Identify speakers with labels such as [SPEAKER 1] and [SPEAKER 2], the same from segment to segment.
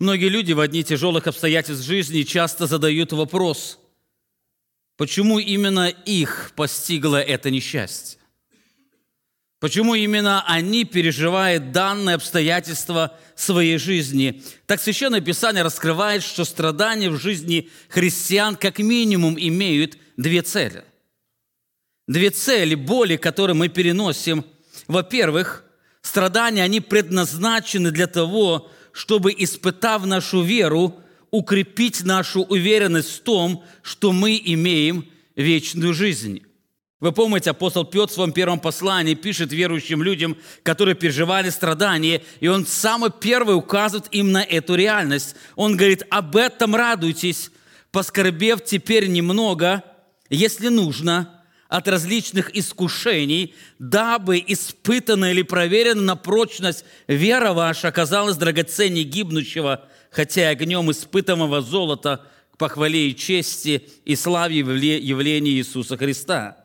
[SPEAKER 1] Многие люди в одни тяжелых обстоятельств жизни часто задают вопрос, почему именно их постигло это несчастье? Почему именно они переживают данное обстоятельство своей жизни? Так Священное Писание раскрывает, что страдания в жизни христиан как минимум имеют две цели. Две цели боли, которые мы переносим. Во-первых, страдания, они предназначены для того, чтобы, испытав нашу веру, укрепить нашу уверенность в том, что мы имеем вечную жизнь. Вы помните, апостол Петр в своем первом послании пишет верующим людям, которые переживали страдания, и он самый первый указывает им на эту реальность. Он говорит, об этом радуйтесь, поскорбев теперь немного, если нужно, от различных искушений, дабы испытанная или проверенная на прочность вера ваша оказалась драгоценней гибнущего, хотя огнем испытанного золота к похвале и чести и славе явления Иисуса Христа.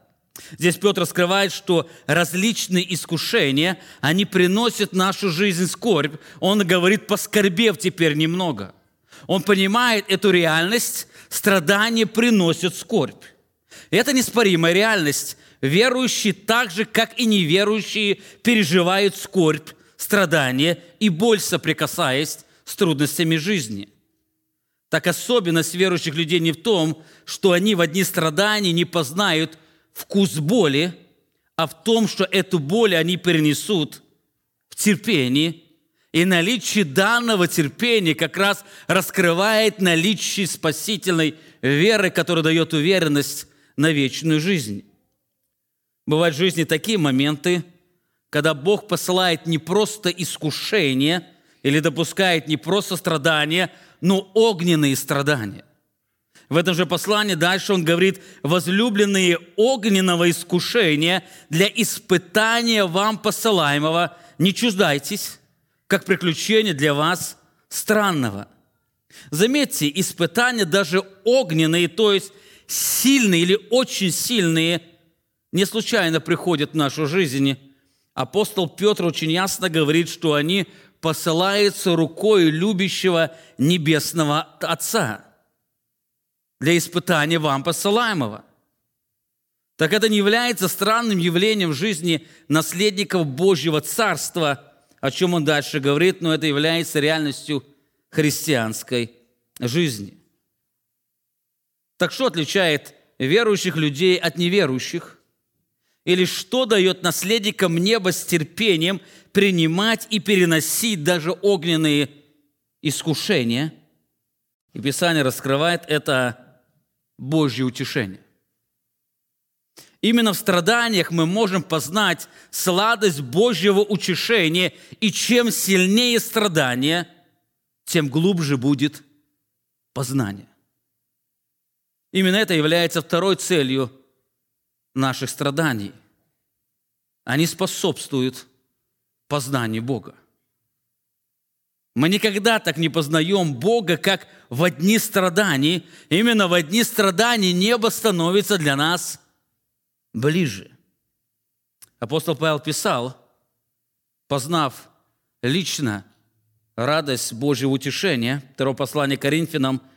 [SPEAKER 1] Здесь Петр раскрывает, что различные искушения, они приносят нашу жизнь скорбь. Он говорит, поскорбев теперь немного. Он понимает эту реальность, страдания приносят скорбь. Это неспоримая реальность. Верующие так же, как и неверующие, переживают скорбь, страдания и боль, соприкасаясь с трудностями жизни. Так особенность верующих людей не в том, что они в одни страдания не познают вкус боли, а в том, что эту боль они перенесут в терпении, и наличие данного терпения как раз раскрывает наличие спасительной веры, которая дает уверенность на вечную жизнь. Бывают в жизни такие моменты, когда Бог посылает не просто искушение или допускает не просто страдания, но огненные страдания. В этом же послании дальше он говорит, возлюбленные огненного искушения для испытания вам посылаемого, не чуждайтесь, как приключение для вас странного. Заметьте, испытания даже огненные, то есть сильные или очень сильные, не случайно приходят в нашу жизнь. Апостол Петр очень ясно говорит, что они посылаются рукой любящего Небесного Отца для испытания вам посылаемого. Так это не является странным явлением в жизни наследников Божьего Царства, о чем он дальше говорит, но это является реальностью христианской жизни. Так что отличает верующих людей от неверующих? Или что дает наследникам неба с терпением принимать и переносить даже огненные искушения? И Писание раскрывает это Божье утешение. Именно в страданиях мы можем познать сладость Божьего утешения, и чем сильнее страдания, тем глубже будет познание. Именно это является второй целью наших страданий. Они способствуют познанию Бога. Мы никогда так не познаем Бога, как в одни страдания. Именно в одни страдания небо становится для нас ближе. Апостол Павел писал, познав лично радость Божьего утешения, второе послание Коринфянам –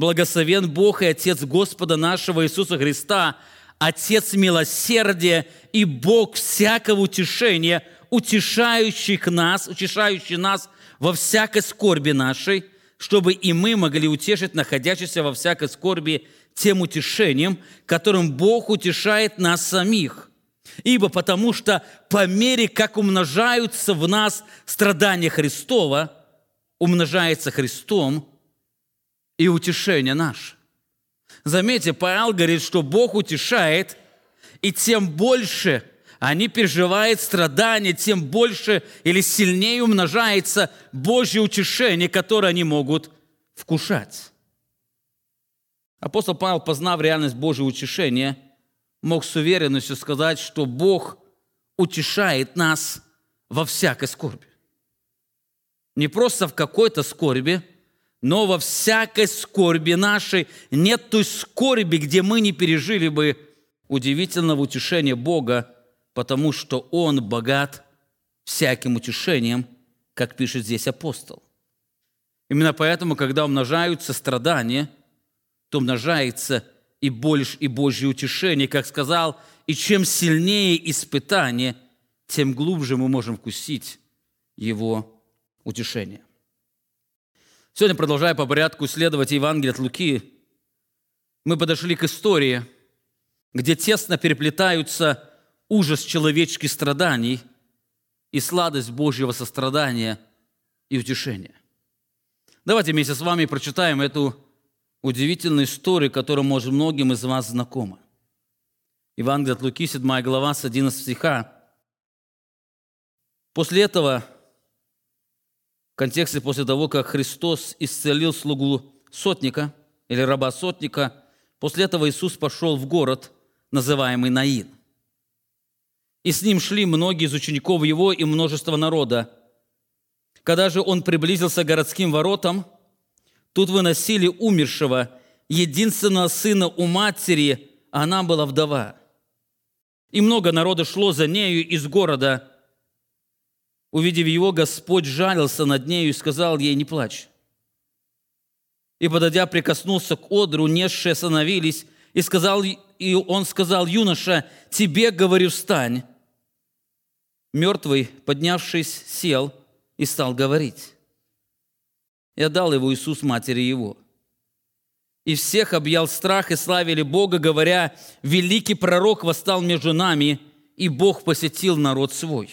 [SPEAKER 1] Благословен Бог и Отец Господа нашего Иисуса Христа, Отец милосердия и Бог всякого утешения, утешающих нас, утешающий нас во всякой скорби нашей, чтобы и мы могли утешить находящихся во всякой скорби тем утешением, которым Бог утешает нас самих. Ибо потому что по мере, как умножаются в нас страдания Христова, умножается Христом и утешение наше. Заметьте, Павел говорит, что Бог утешает, и тем больше они переживают страдания, тем больше или сильнее умножается Божье утешение, которое они могут вкушать. Апостол Павел, познав реальность Божьего утешения, мог с уверенностью сказать, что Бог утешает нас во всякой скорби. Не просто в какой-то скорби – но во всякой скорби нашей нет той скорби, где мы не пережили бы удивительного утешения Бога, потому что Он богат всяким утешением, как пишет здесь апостол. Именно поэтому, когда умножаются страдания, то умножается и больше, и Божье утешение. Как сказал, и чем сильнее испытание, тем глубже мы можем вкусить Его утешение. Сегодня, продолжая по порядку исследовать Евангелие от Луки, мы подошли к истории, где тесно переплетаются ужас человеческих страданий и сладость Божьего сострадания и утешения. Давайте вместе с вами прочитаем эту удивительную историю, которая, может, многим из вас знакома. Евангелие от Луки, 7 глава, с 11 стиха. После этого, контексте после того, как Христос исцелил слугу сотника или раба сотника, после этого Иисус пошел в город, называемый Наин. И с ним шли многие из учеников его и множество народа. Когда же он приблизился к городским воротам, тут выносили умершего, единственного сына у матери, а она была вдова. И много народа шло за нею из города. Увидев его, Господь жалился над нею и сказал ей, не плачь. И, подойдя, прикоснулся к одру, несшие остановились, и, сказал, и он сказал, юноша, тебе, говорю, встань. Мертвый, поднявшись, сел и стал говорить. Я дал его Иисус матери его. И всех объял страх и славили Бога, говоря, великий пророк восстал между нами, и Бог посетил народ свой.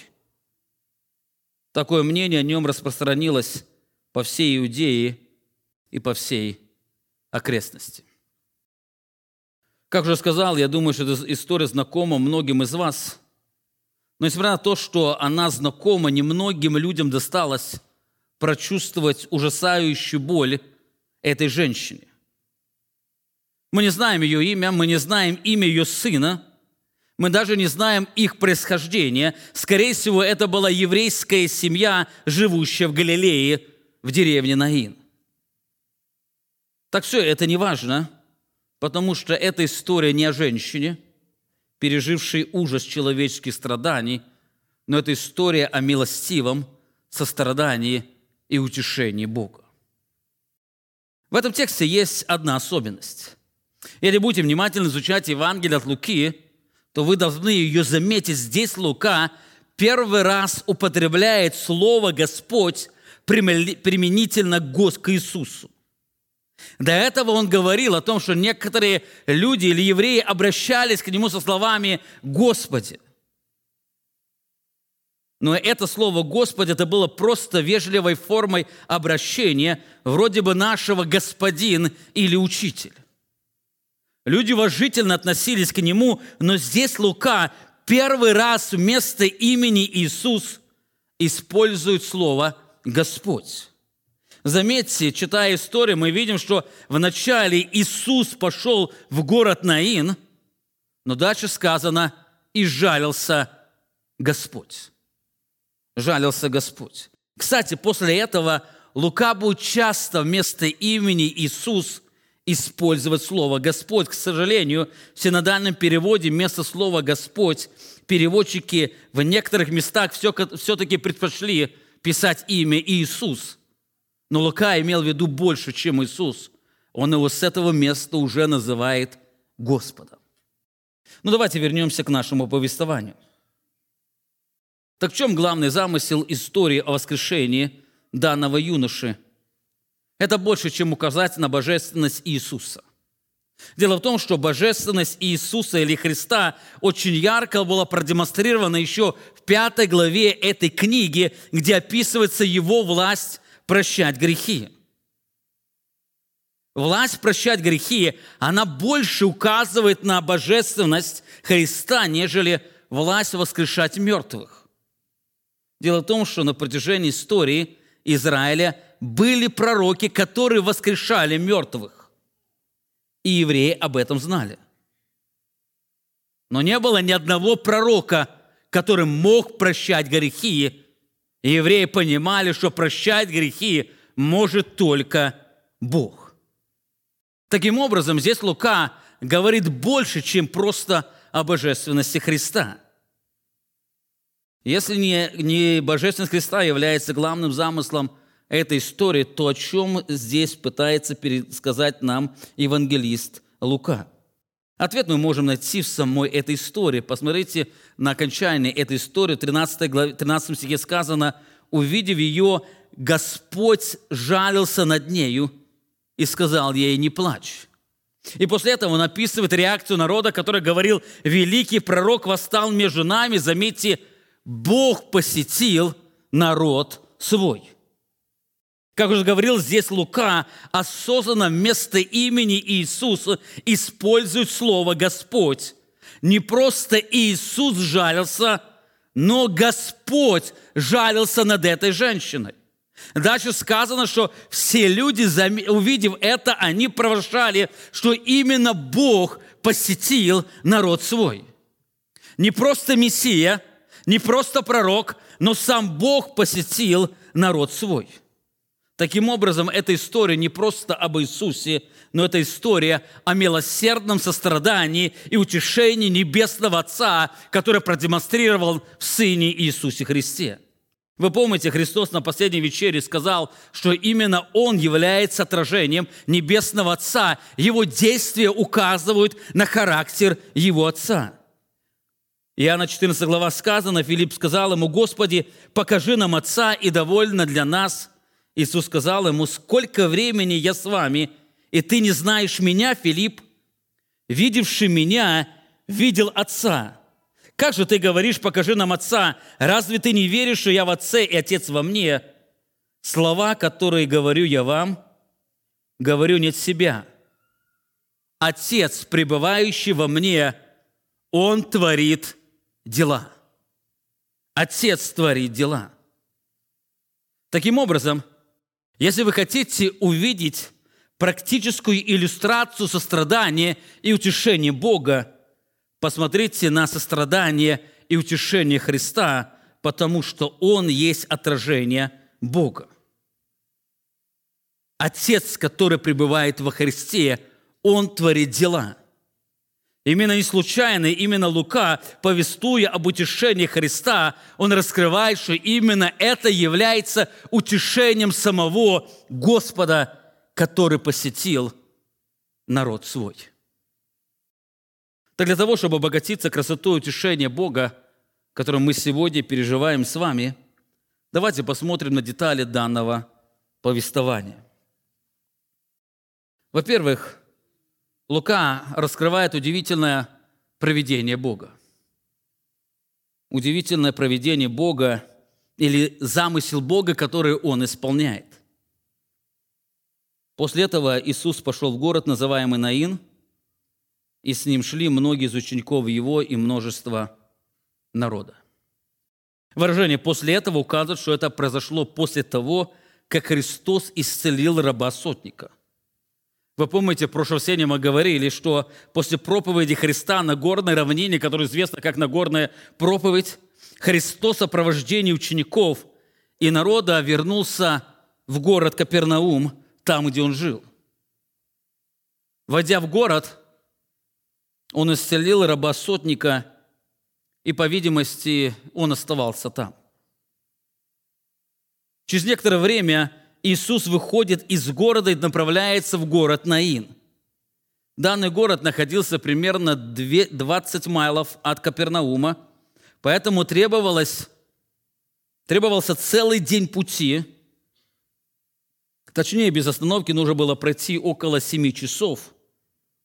[SPEAKER 1] Такое мнение о нем распространилось по всей Иудее и по всей окрестности. Как уже сказал, я думаю, что эта история знакома многим из вас – но несмотря на то, что она знакома, немногим людям досталось прочувствовать ужасающую боль этой женщине. Мы не знаем ее имя, мы не знаем имя ее сына, мы даже не знаем их происхождение. Скорее всего, это была еврейская семья, живущая в Галилее, в деревне Наин. Так все, это не важно, потому что эта история не о женщине – переживший ужас человеческих страданий, но это история о милостивом сострадании и утешении Бога. В этом тексте есть одна особенность. Если будете внимательно изучать Евангелие от Луки, то вы должны ее заметить. Здесь Лука первый раз употребляет слово «Господь» применительно к Иисусу. До этого он говорил о том, что некоторые люди или евреи обращались к нему со словами «Господи». Но это слово «Господь» это было просто вежливой формой обращения, вроде бы нашего «господин» или «учитель». Люди уважительно относились к нему, но здесь Лука первый раз вместо имени Иисус использует слово «Господь». Заметьте, читая историю, мы видим, что вначале Иисус пошел в город Наин, но дальше сказано, и жалился Господь. Жалился Господь. Кстати, после этого Лука будет часто вместо имени Иисус использовать слово «Господь». К сожалению, в синодальном переводе вместо слова «Господь» переводчики в некоторых местах все-таки предпочли писать имя Иисус – но Лука имел в виду больше, чем Иисус. Он его с этого места уже называет Господом. Ну давайте вернемся к нашему повествованию. Так в чем главный замысел истории о воскрешении данного юноши? Это больше, чем указать на божественность Иисуса. Дело в том, что божественность Иисуса или Христа очень ярко была продемонстрирована еще в пятой главе этой книги, где описывается Его власть прощать грехи. Власть прощать грехи, она больше указывает на божественность Христа, нежели власть воскрешать мертвых. Дело в том, что на протяжении истории Израиля были пророки, которые воскрешали мертвых. И евреи об этом знали. Но не было ни одного пророка, который мог прощать грехи и евреи понимали, что прощать грехи может только Бог. Таким образом, здесь Лука говорит больше, чем просто о божественности Христа. Если не, не божественность Христа является главным замыслом этой истории то, о чем здесь пытается пересказать нам евангелист Лука. Ответ мы можем найти в самой этой истории. Посмотрите на окончание этой истории. В 13, главе, 13 стихе сказано, «Увидев ее, Господь жалился над нею и сказал ей, не плачь». И после этого он описывает реакцию народа, который говорил, «Великий пророк восстал между нами». Заметьте, Бог посетил народ свой – как уже говорил здесь Лука, осознанно вместо имени Иисуса использует слово «Господь». Не просто Иисус жалился, но Господь жалился над этой женщиной. Дальше сказано, что все люди, увидев это, они провозглашали, что именно Бог посетил народ свой. Не просто Мессия, не просто пророк, но сам Бог посетил народ свой – Таким образом, эта история не просто об Иисусе, но это история о милосердном сострадании и утешении Небесного Отца, который продемонстрировал в Сыне Иисусе Христе. Вы помните, Христос на последней вечере сказал, что именно Он является отражением Небесного Отца. Его действия указывают на характер Его Отца. Иоанна 14 глава сказано, Филипп сказал ему, «Господи, покажи нам Отца, и довольно для нас». Иисус сказал ему, «Сколько времени я с вами, и ты не знаешь меня, Филипп? Видевший меня, видел Отца. Как же ты говоришь, покажи нам Отца? Разве ты не веришь, что я в Отце и Отец во мне? Слова, которые говорю я вам, говорю не от себя. Отец, пребывающий во мне, Он творит дела. Отец творит дела. Таким образом, если вы хотите увидеть практическую иллюстрацию сострадания и утешения Бога, посмотрите на сострадание и утешение Христа, потому что Он есть отражение Бога. Отец, который пребывает во Христе, Он творит дела – Именно не случайно, именно Лука, повествуя об утешении Христа, он раскрывает, что именно это является утешением самого Господа, который посетил народ свой. Так для того, чтобы обогатиться красотой утешения Бога, которое мы сегодня переживаем с вами, давайте посмотрим на детали данного повествования. Во-первых, Лука раскрывает удивительное проведение Бога. Удивительное проведение Бога или замысел Бога, который Он исполняет. После этого Иисус пошел в город, называемый Наин, и с ним шли многие из учеников Его и множество народа. Выражение «после этого» указывает, что это произошло после того, как Христос исцелил раба-сотника. Вы помните, в прошлом сене мы говорили, что после проповеди Христа на горной равнине, которая известна как Нагорная проповедь, Христос в сопровождении учеников и народа вернулся в город Капернаум, там, где он жил. Войдя в город, он исцелил раба сотника, и, по видимости, он оставался там. Через некоторое время Иисус выходит из города и направляется в город Наин. Данный город находился примерно 20 майлов от Капернаума, поэтому требовалось, требовался целый день пути. Точнее, без остановки нужно было пройти около 7 часов,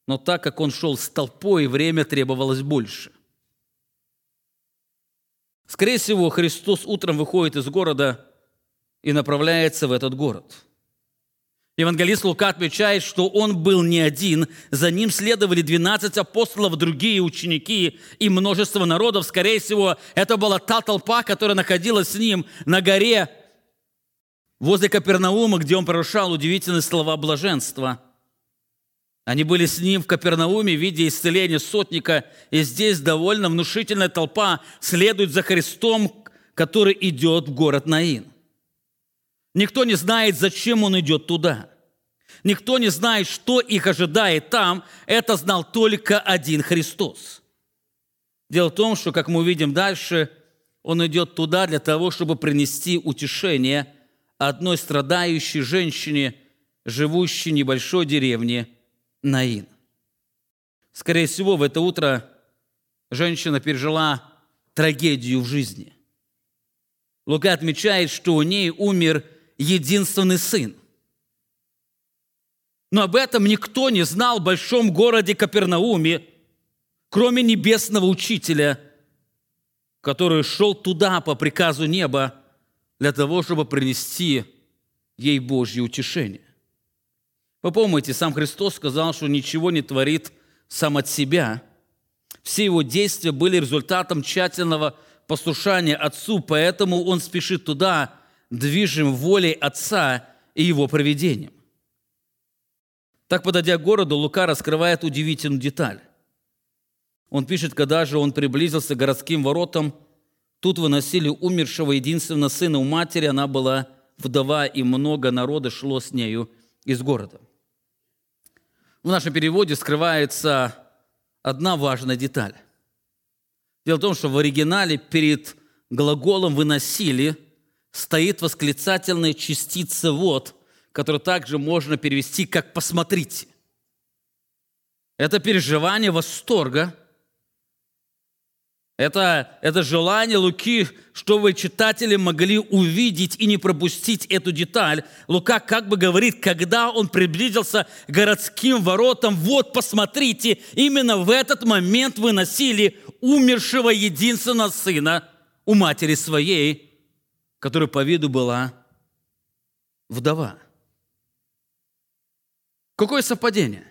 [SPEAKER 1] но так как он шел с толпой, время требовалось больше. Скорее всего, Христос утром выходит из города – и направляется в этот город. Евангелист Лука отмечает, что он был не один, за ним следовали 12 апостолов, другие ученики и множество народов. Скорее всего, это была та толпа, которая находилась с ним на горе возле Капернаума, где он прорушал удивительные слова блаженства. Они были с ним в Капернауме в виде исцеления сотника, и здесь довольно внушительная толпа следует за Христом, который идет в город Наин. Никто не знает, зачем он идет туда. Никто не знает, что их ожидает там. Это знал только один Христос. Дело в том, что, как мы увидим дальше, он идет туда для того, чтобы принести утешение одной страдающей женщине, живущей в небольшой деревне Наин. Скорее всего, в это утро женщина пережила трагедию в жизни. Лука отмечает, что у ней умер единственный сын. Но об этом никто не знал в большом городе Капернауме, кроме небесного учителя, который шел туда по приказу неба для того, чтобы принести ей Божье утешение. Вы помните, сам Христос сказал, что ничего не творит сам от себя. Все его действия были результатом тщательного послушания Отцу, поэтому он спешит туда, движим волей Отца и его проведением. Так, подойдя к городу, Лука раскрывает удивительную деталь. Он пишет, когда же он приблизился к городским воротам, тут выносили умершего единственного сына у матери, она была вдова, и много народа шло с нею из города. В нашем переводе скрывается одна важная деталь. Дело в том, что в оригинале перед глаголом «выносили» стоит восклицательная частица «вот», которую также можно перевести как «посмотрите». Это переживание восторга, это, это желание Луки, чтобы читатели могли увидеть и не пропустить эту деталь. Лука как бы говорит, когда он приблизился к городским воротам, вот посмотрите, именно в этот момент выносили умершего единственного сына у матери своей, которая по виду была вдова. Какое совпадение?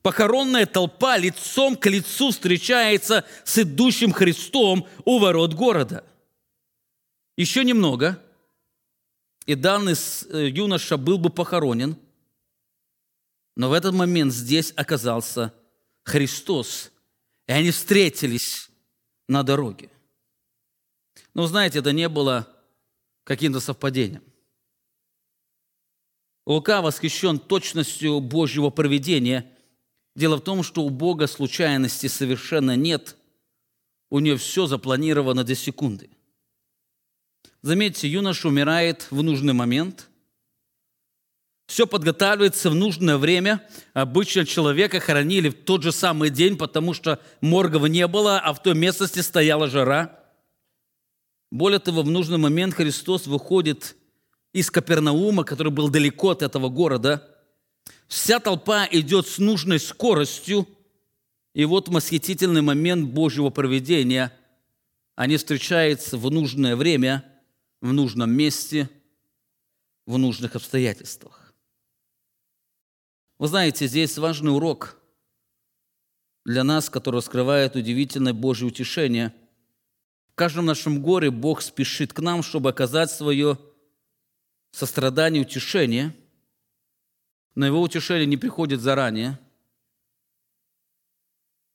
[SPEAKER 1] Похоронная толпа лицом к лицу встречается с идущим Христом у ворот города. Еще немного, и данный э, юноша был бы похоронен, но в этот момент здесь оказался Христос, и они встретились на дороге. Но знаете, это не было каким-то совпадением. Лука восхищен точностью Божьего проведения – Дело в том, что у Бога случайности совершенно нет. У нее все запланировано до секунды. Заметьте, юноша умирает в нужный момент. Все подготавливается в нужное время. Обычно человека хоронили в тот же самый день, потому что моргов не было, а в той местности стояла жара. Более того, в нужный момент Христос выходит из Капернаума, который был далеко от этого города – Вся толпа идет с нужной скоростью, и вот восхитительный момент Божьего проведения. Они встречаются в нужное время, в нужном месте, в нужных обстоятельствах. Вы знаете, здесь важный урок для нас, который раскрывает удивительное Божье утешение. Каждом нашем горе Бог спешит к нам, чтобы оказать свое сострадание, утешение – но его утешение не приходит заранее,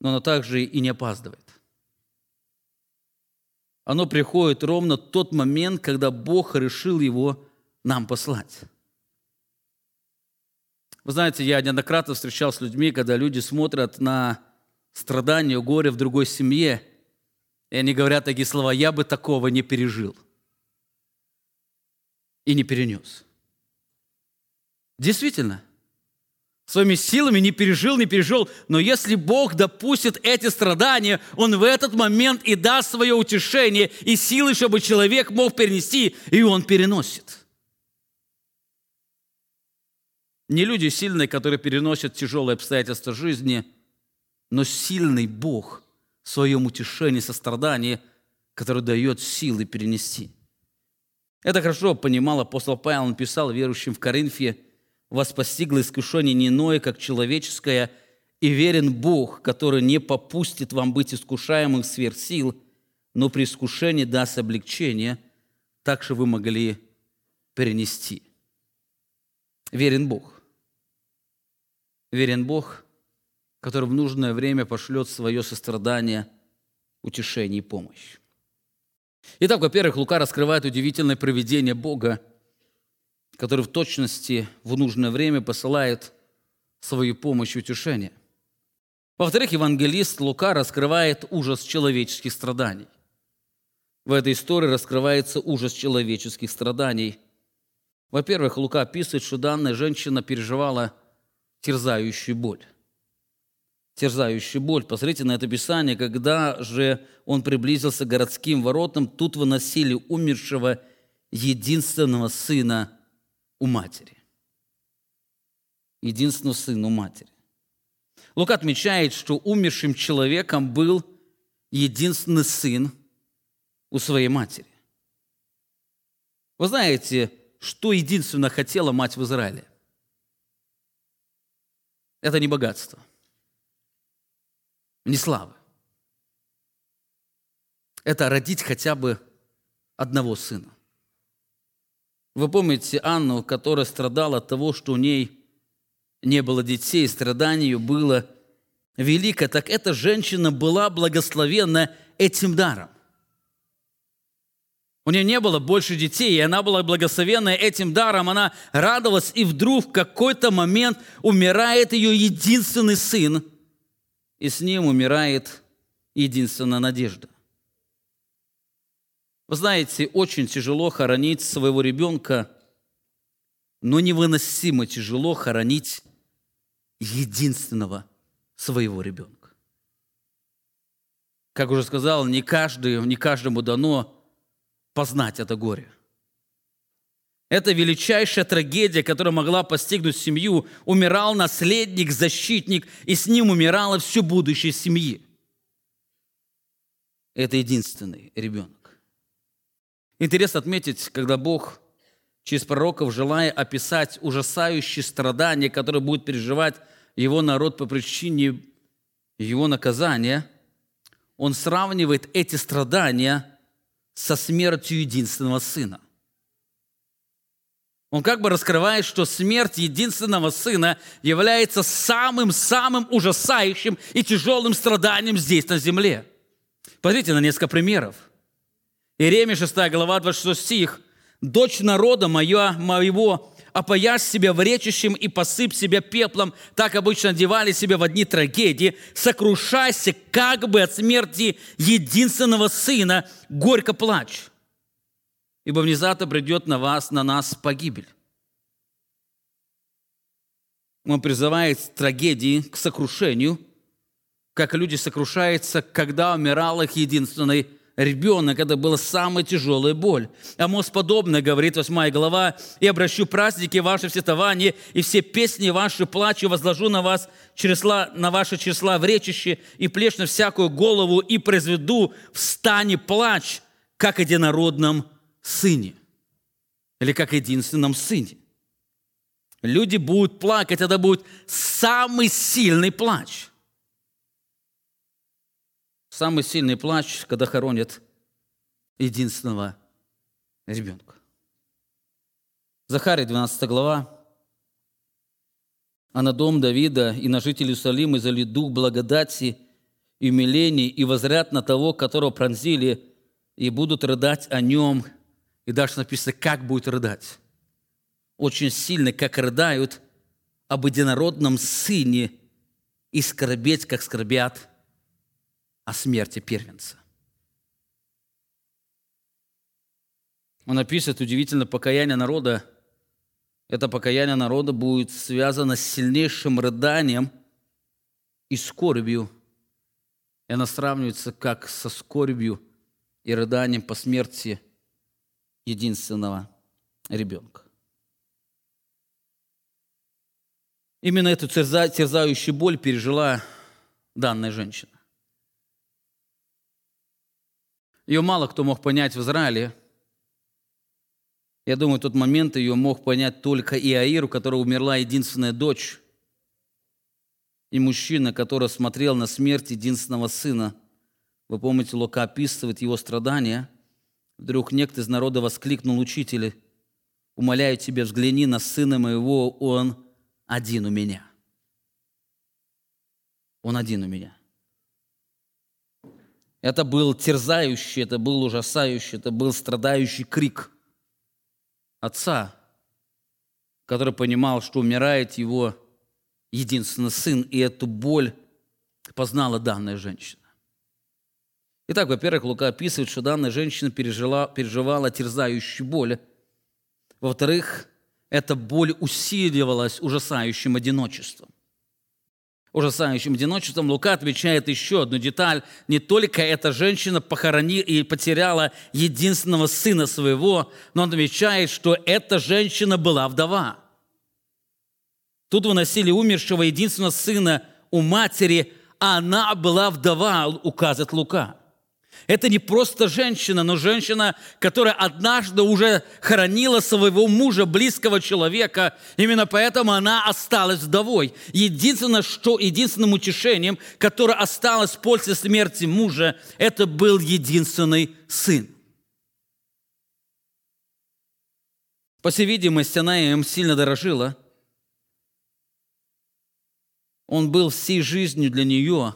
[SPEAKER 1] но оно также и не опаздывает. Оно приходит ровно тот момент, когда Бог решил его нам послать. Вы знаете, я неоднократно встречался с людьми, когда люди смотрят на страдания, горе в другой семье, и они говорят такие слова, я бы такого не пережил и не перенес. Действительно, своими силами не пережил, не пережил. Но если Бог допустит эти страдания, Он в этот момент и даст свое утешение и силы, чтобы человек мог перенести, и он переносит. Не люди сильные, которые переносят тяжелые обстоятельства жизни, но сильный Бог в своем утешении, сострадании, который дает силы перенести. Это хорошо понимал апостол Павел, он писал верующим в Коринфе – вас постигло искушение не иное, как человеческое, и верен Бог, который не попустит вам быть искушаемым сверх сил, но при искушении даст облегчение, так что вы могли перенести. Верен Бог. Верен Бог, который в нужное время пошлет свое сострадание, утешение и помощь. Итак, во-первых, Лука раскрывает удивительное проведение Бога – который в точности в нужное время посылает свою помощь и утешение. Во-вторых, евангелист Лука раскрывает ужас человеческих страданий. В этой истории раскрывается ужас человеческих страданий. Во-первых, Лука описывает, что данная женщина переживала терзающую боль. Терзающую боль. Посмотрите на это писание. Когда же он приблизился к городским воротам, тут выносили умершего единственного сына у матери. Единственного сына у матери. Лука отмечает, что умершим человеком был единственный сын у своей матери. Вы знаете, что единственно хотела мать в Израиле? Это не богатство, не слава. Это родить хотя бы одного сына. Вы помните Анну, которая страдала от того, что у ней не было детей, страдание ее было велико, так эта женщина была благословена этим даром. У нее не было больше детей, и она была благословенна этим даром. Она радовалась, и вдруг в какой-то момент умирает ее единственный сын, и с ним умирает единственная надежда. Вы знаете, очень тяжело хоронить своего ребенка, но невыносимо тяжело хоронить единственного своего ребенка. Как уже сказал, не, каждый, не каждому дано познать это горе. Это величайшая трагедия, которая могла постигнуть семью. Умирал наследник, защитник, и с ним умирало все будущее семьи. Это единственный ребенок. Интересно отметить, когда Бог через пророков, желая описать ужасающие страдания, которые будет переживать его народ по причине его наказания, он сравнивает эти страдания со смертью единственного сына. Он как бы раскрывает, что смерть единственного сына является самым-самым ужасающим и тяжелым страданием здесь, на земле. Посмотрите на несколько примеров. Иеремия 6 глава 26 стих. «Дочь народа моя, моего опоясь себя вречащим и посыпь себя пеплом, так обычно одевали себя в одни трагедии, сокрушайся как бы от смерти единственного сына, горько плачь, ибо внезапно придет на вас, на нас погибель. Он призывает трагедии к сокрушению, как люди сокрушаются, когда умирал их единственный ребенок, это была самая тяжелая боль. Амос подобно говорит, 8 глава, «И обращу праздники ваши в сетование, и все песни ваши плачу возложу на вас чресла, на ваши числа в речище, и плешь на всякую голову, и произведу в стане плач, как единородном сыне». Или как единственном сыне. Люди будут плакать, это будет самый сильный плач – Самый сильный плач, когда хоронят единственного ребенка. Захария, 12 глава. «А на дом Давида и на жителей Иерусалима изолит дух благодати и умиления, и возряд на того, которого пронзили, и будут рыдать о нем». И дальше написано, как будет рыдать. Очень сильно, как рыдают об единородном сыне, и скорбеть, как скорбят о смерти первенца. Он описывает удивительно покаяние народа. Это покаяние народа будет связано с сильнейшим рыданием и скорбью. И оно сравнивается как со скорбью и рыданием по смерти единственного ребенка. Именно эту терзающую боль пережила данная женщина. Ее мало кто мог понять в Израиле. Я думаю, в тот момент ее мог понять только Иаир, у которого умерла единственная дочь, и мужчина, который смотрел на смерть единственного сына. Вы помните, Лука описывает его страдания. Вдруг некто из народа воскликнул учитель, «Умоляю тебя, взгляни на сына моего, он один у меня». Он один у меня. Это был терзающий, это был ужасающий, это был страдающий крик отца, который понимал, что умирает его единственный сын, и эту боль познала данная женщина. Итак, во-первых, Лука описывает, что данная женщина пережила, переживала терзающую боль. Во-вторых, эта боль усиливалась ужасающим одиночеством. Ужасающим одиночеством Лука отмечает еще одну деталь. Не только эта женщина похоронила и потеряла единственного сына своего, но он отмечает, что эта женщина была вдова. Тут выносили умершего единственного сына у матери, а она была вдова, указывает Лука. Это не просто женщина, но женщина, которая однажды уже хоронила своего мужа, близкого человека. Именно поэтому она осталась вдовой. Единственное, что, единственным утешением, которое осталось после смерти мужа, это был единственный сын. По всей видимости, она им сильно дорожила – он был всей жизнью для нее.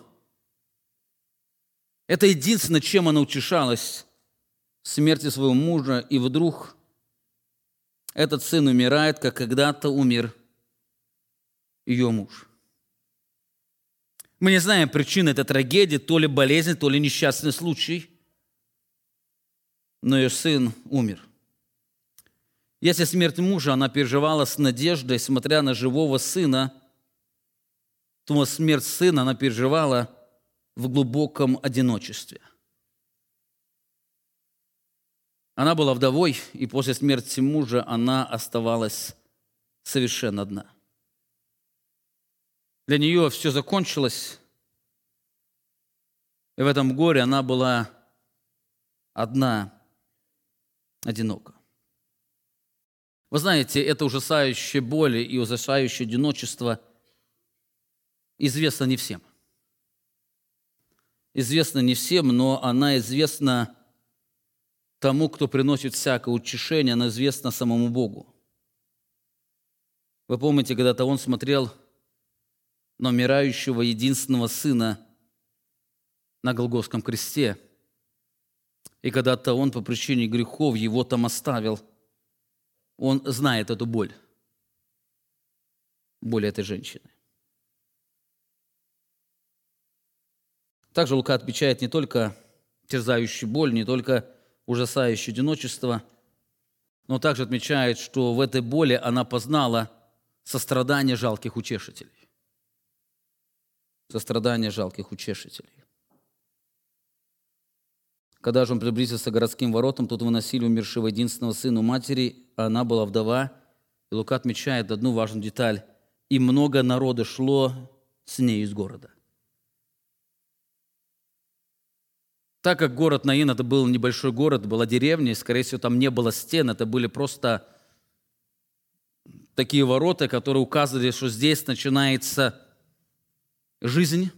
[SPEAKER 1] Это единственное, чем она утешалась смерти своего мужа, и вдруг этот сын умирает, как когда-то умер ее муж. Мы не знаем причины этой трагедии, то ли болезнь, то ли несчастный случай, но ее сын умер. Если смерть мужа она переживала с надеждой, смотря на живого сына – то смерть сына она переживала в глубоком одиночестве. Она была вдовой, и после смерти мужа она оставалась совершенно одна. Для нее все закончилось, и в этом горе она была одна, одинока. Вы знаете, это ужасающая боль и ужасающее одиночество – известна не всем. Известна не всем, но она известна тому, кто приносит всякое утешение, она известна самому Богу. Вы помните, когда-то он смотрел на умирающего единственного сына на Голгофском кресте, и когда-то он по причине грехов его там оставил, он знает эту боль, боль этой женщины. Также Лука отмечает не только терзающую боль, не только ужасающее одиночество, но также отмечает, что в этой боли она познала сострадание жалких утешителей. Сострадание жалких утешителей. Когда же он приблизился к городским воротам, тут выносили умершего единственного сына матери, а она была вдова. И Лука отмечает одну важную деталь. И много народа шло с ней из города. Так как город Наин это был небольшой город, была деревня, и, скорее всего, там не было стен, это были просто такие ворота, которые указывали, что здесь начинается жизнь,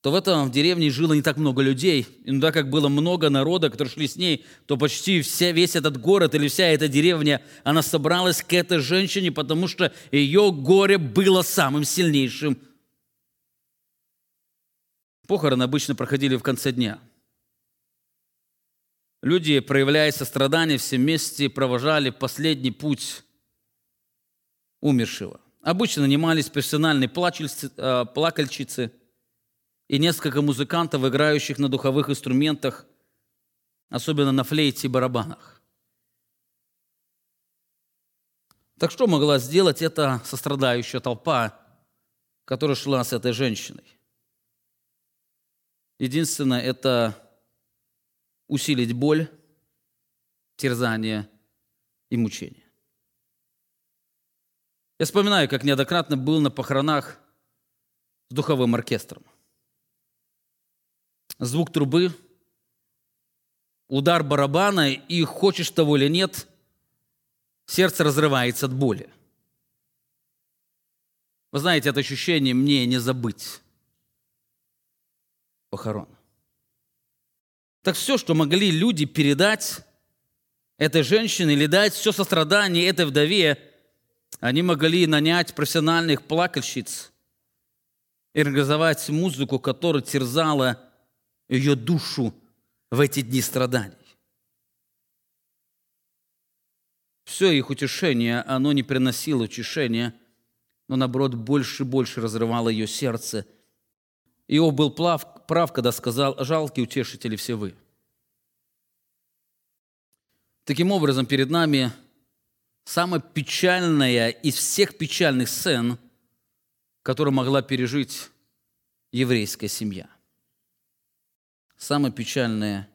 [SPEAKER 1] то в этом в деревне жило не так много людей. И тогда как было много народа, которые шли с ней, то почти вся, весь этот город или вся эта деревня, она собралась к этой женщине, потому что ее горе было самым сильнейшим Похороны обычно проходили в конце дня. Люди, проявляя сострадание, все вместе провожали последний путь умершего. Обычно нанимались профессиональные э, плакальщицы и несколько музыкантов, играющих на духовых инструментах, особенно на флейте и барабанах. Так что могла сделать эта сострадающая толпа, которая шла с этой женщиной? Единственное, это усилить боль, терзание и мучение. Я вспоминаю, как неоднократно был на похоронах с духовым оркестром. Звук трубы, удар барабана, и хочешь того или нет, сердце разрывается от боли. Вы знаете, это ощущение мне не забыть похорон. Так все, что могли люди передать этой женщине или дать все сострадание этой вдове, они могли нанять профессиональных плакальщиц и организовать музыку, которая терзала ее душу в эти дни страданий. Все их утешение, оно не приносило утешения, но наоборот больше и больше разрывало ее сердце. Иов был плав, прав, когда сказал, жалкие утешители все вы. Таким образом, перед нами самая печальная из всех печальных сцен, которую могла пережить еврейская семья. Самая печальная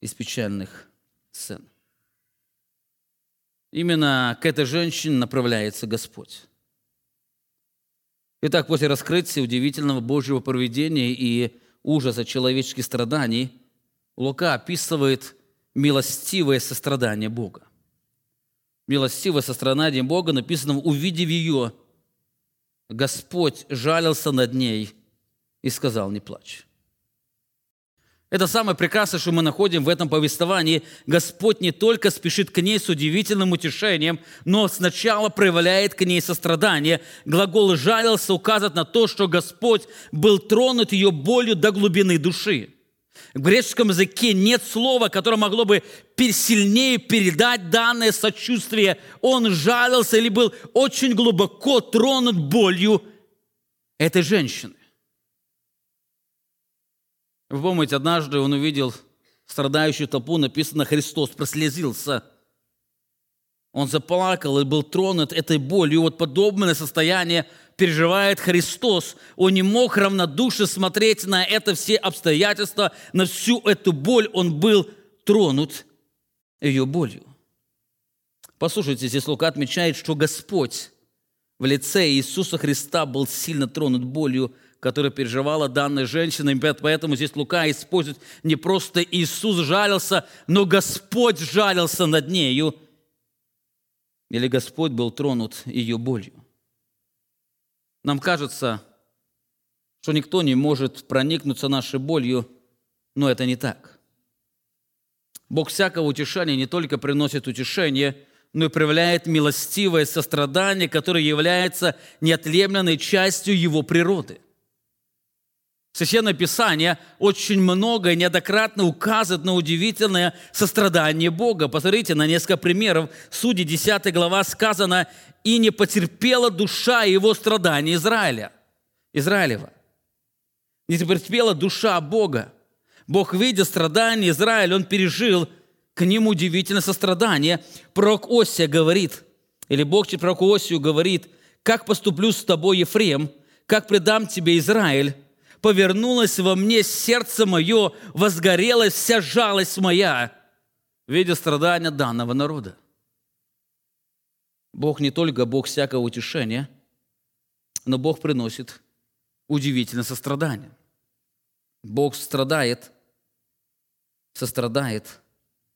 [SPEAKER 1] из печальных сцен. Именно к этой женщине направляется Господь. Итак, после раскрытия удивительного Божьего проведения и ужаса человеческих страданий, Лука описывает милостивое сострадание Бога. Милостивое сострадание Бога написано, увидев ее, Господь жалился над ней и сказал, не плачь. Это самое прекрасное, что мы находим в этом повествовании. Господь не только спешит к ней с удивительным утешением, но сначала проявляет к ней сострадание. Глагол «жалился» указывает на то, что Господь был тронут ее болью до глубины души. В греческом языке нет слова, которое могло бы сильнее передать данное сочувствие. Он жалился или был очень глубоко тронут болью этой женщины. Вы помните, однажды он увидел страдающую толпу, написано «Христос прослезился». Он заплакал и был тронут этой болью. Вот подобное состояние переживает Христос. Он не мог равнодушно смотреть на это все обстоятельства, на всю эту боль. Он был тронут ее болью. Послушайте, здесь Лука отмечает, что Господь в лице Иисуса Христа был сильно тронут болью, которую переживала данная женщина. И поэтому здесь Лука использует не просто Иисус жалился, но Господь жалился над нею. Или Господь был тронут ее болью. Нам кажется, что никто не может проникнуться нашей болью, но это не так. Бог всякого утешения не только приносит утешение, но и проявляет милостивое сострадание, которое является неотъемлемой частью Его природы. Священное Писание очень много и неоднократно указывает на удивительное сострадание Бога. Посмотрите на несколько примеров. Судьи 10 глава сказано, «И не потерпела душа его страдания Израиля». Израилева. Не потерпела душа Бога. Бог, видя страдания Израиля, Он пережил к ним удивительное сострадание. Пророк Осия говорит, или Бог через пророку Осию говорит, «Как поступлю с тобой, Ефрем, как предам тебе Израиль, повернулось во мне сердце мое, возгорелась вся жалость моя, видя страдания данного народа. Бог не только Бог всякого утешения, но Бог приносит удивительное сострадание. Бог страдает, сострадает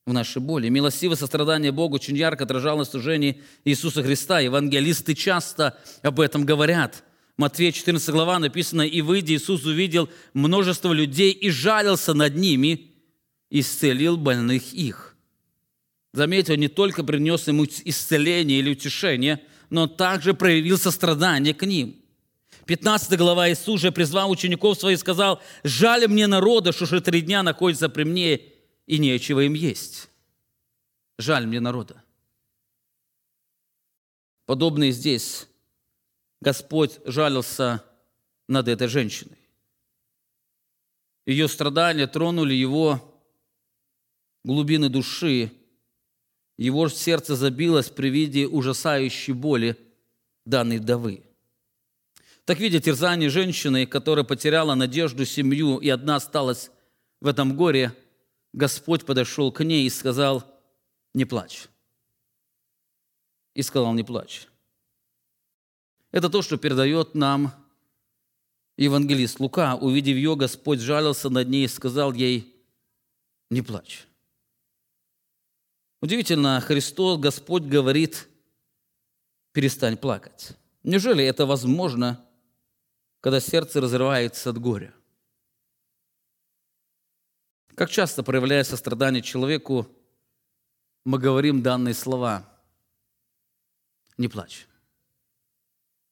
[SPEAKER 1] в нашей боли. Милостивое сострадание Бога очень ярко отражалось в служении Иисуса Христа. Евангелисты часто об этом говорят – Матфея 14 глава написано, «И выйдя, Иисус увидел множество людей и жалился над ними, и исцелил больных их». Заметьте, он не только принес ему исцеление или утешение, но также проявил сострадание к ним. 15 глава Иисус же призвал учеников своих и сказал, «Жаль мне народа, что уже три дня находится при мне, и нечего им есть». Жаль мне народа. Подобные здесь Господь жалился над этой женщиной. Ее страдания тронули его глубины души. Его сердце забилось при виде ужасающей боли данной вдовы. Так видя терзание женщины, которая потеряла надежду, семью и одна осталась в этом горе, Господь подошел к ней и сказал, не плачь. И сказал, не плачь. Это то, что передает нам евангелист Лука. Увидев ее, Господь жалился над ней и сказал ей, не плачь. Удивительно, Христос, Господь говорит, перестань плакать. Неужели это возможно, когда сердце разрывается от горя? Как часто, проявляя сострадание человеку, мы говорим данные слова «не плачь»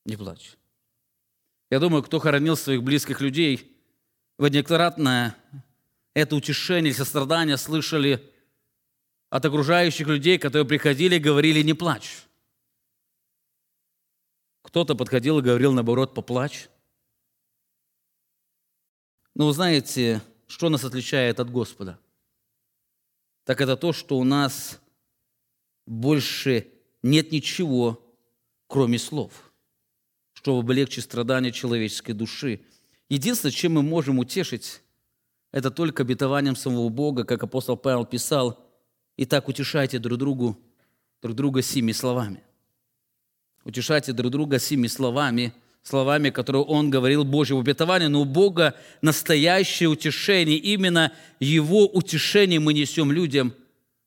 [SPEAKER 1] не плачь. Я думаю, кто хоронил своих близких людей, вы неоднократно это утешение сострадание слышали от окружающих людей, которые приходили и говорили «не плачь». Кто-то подходил и говорил, наоборот, «поплачь». Но вы знаете, что нас отличает от Господа? Так это то, что у нас больше нет ничего, кроме слов, чтобы облегчить страдания человеческой души. Единственное, чем мы можем утешить, это только обетованием самого Бога, как апостол Павел писал, «И так утешайте друг другу, друг друга сими словами». Утешайте друг друга сими словами, словами, которые он говорил Божьего обетования, но у Бога настоящее утешение, именно Его утешение мы несем людям,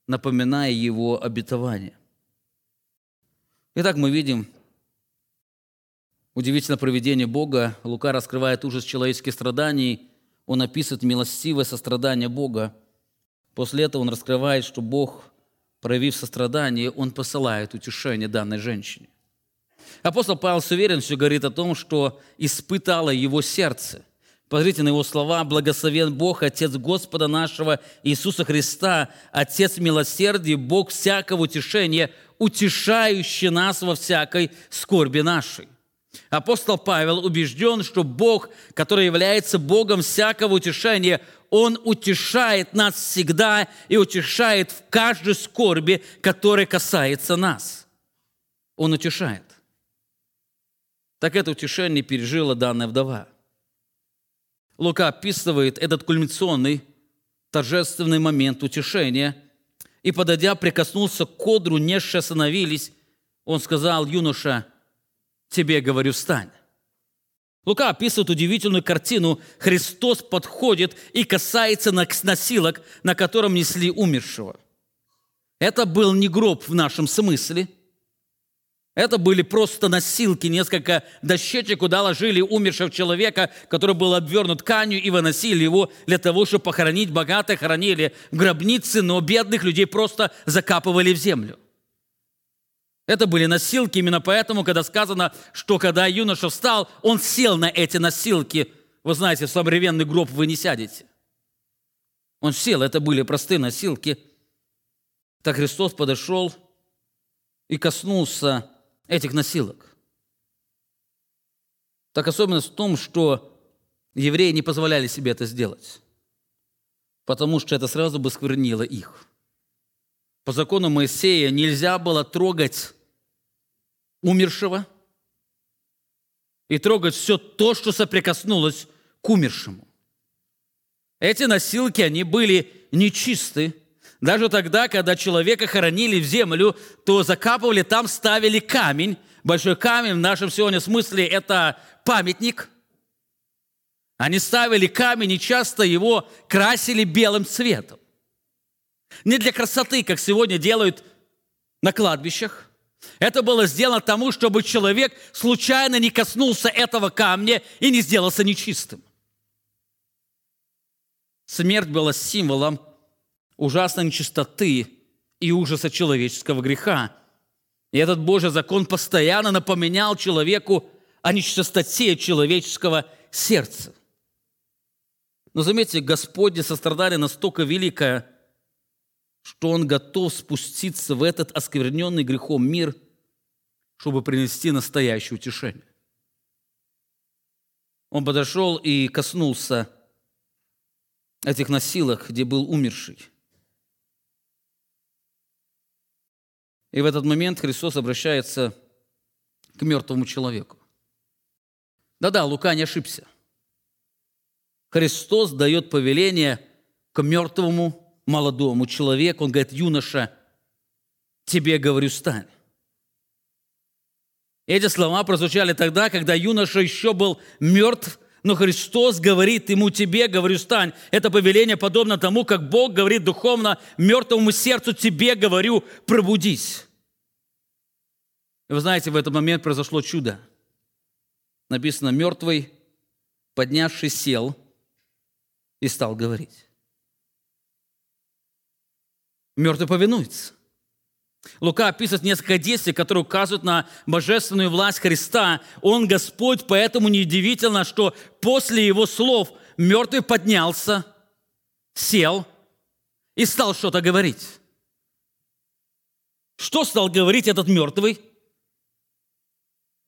[SPEAKER 1] напоминая Его обетование. Итак, мы видим удивительное проведение Бога. Лука раскрывает ужас человеческих страданий. Он описывает милостивое сострадание Бога. После этого он раскрывает, что Бог, проявив сострадание, он посылает утешение данной женщине. Апостол Павел с уверенностью говорит о том, что испытало его сердце. Посмотрите на его слова. «Благословен Бог, Отец Господа нашего Иисуса Христа, Отец милосердия, Бог всякого утешения, утешающий нас во всякой скорби нашей». Апостол Павел убежден, что Бог, который является Богом всякого утешения, Он утешает нас всегда и утешает в каждой скорби, которая касается нас. Он утешает. Так это утешение пережила данная вдова. Лука описывает этот кульминационный, торжественный момент утешения – и, подойдя, прикоснулся к кодру, несши остановились. Он сказал, юноша, тебе говорю, встань. Лука описывает удивительную картину. Христос подходит и касается носилок, на котором несли умершего. Это был не гроб в нашем смысле – это были просто носилки, несколько дощечек, куда ложили умершего человека, который был обвернут тканью, и выносили его для того, чтобы похоронить. Богатых хоронили в гробнице, но бедных людей просто закапывали в землю. Это были носилки, именно поэтому, когда сказано, что когда юноша встал, он сел на эти носилки. Вы знаете, в современный гроб вы не сядете. Он сел, это были простые носилки. Так Христос подошел и коснулся этих носилок. Так особенность в том, что евреи не позволяли себе это сделать, потому что это сразу бы сквернило их. По закону Моисея нельзя было трогать умершего и трогать все то, что соприкоснулось к умершему. Эти носилки, они были нечисты, даже тогда, когда человека хоронили в землю, то закапывали, там ставили камень. Большой камень в нашем сегодня смысле – это памятник. Они ставили камень и часто его красили белым цветом. Не для красоты, как сегодня делают на кладбищах. Это было сделано тому, чтобы человек случайно не коснулся этого камня и не сделался нечистым. Смерть была символом ужасной нечистоты и ужаса человеческого греха. И этот Божий закон постоянно напоминал человеку о нечистоте человеческого сердца. Но заметьте, Господне сострадание настолько великое, что Он готов спуститься в этот оскверненный грехом мир, чтобы принести настоящее утешение. Он подошел и коснулся этих носилок, где был умерший. И в этот момент Христос обращается к мертвому человеку. Да-да, Лука не ошибся. Христос дает повеление к мертвому молодому человеку. Он говорит, юноша, тебе говорю, стань. Эти слова прозвучали тогда, когда юноша еще был мертв, но Христос говорит ему, тебе, говорю, стань. Это повеление подобно тому, как Бог говорит духовно мертвому сердцу, тебе, говорю, пробудись. И вы знаете, в этот момент произошло чудо. Написано, мертвый, поднявший, сел и стал говорить. Мертвый повинуется. Лука описывает несколько действий, которые указывают на божественную власть Христа. Он Господь, поэтому неудивительно, что после его слов мертвый поднялся, сел и стал что-то говорить. Что стал говорить этот мертвый?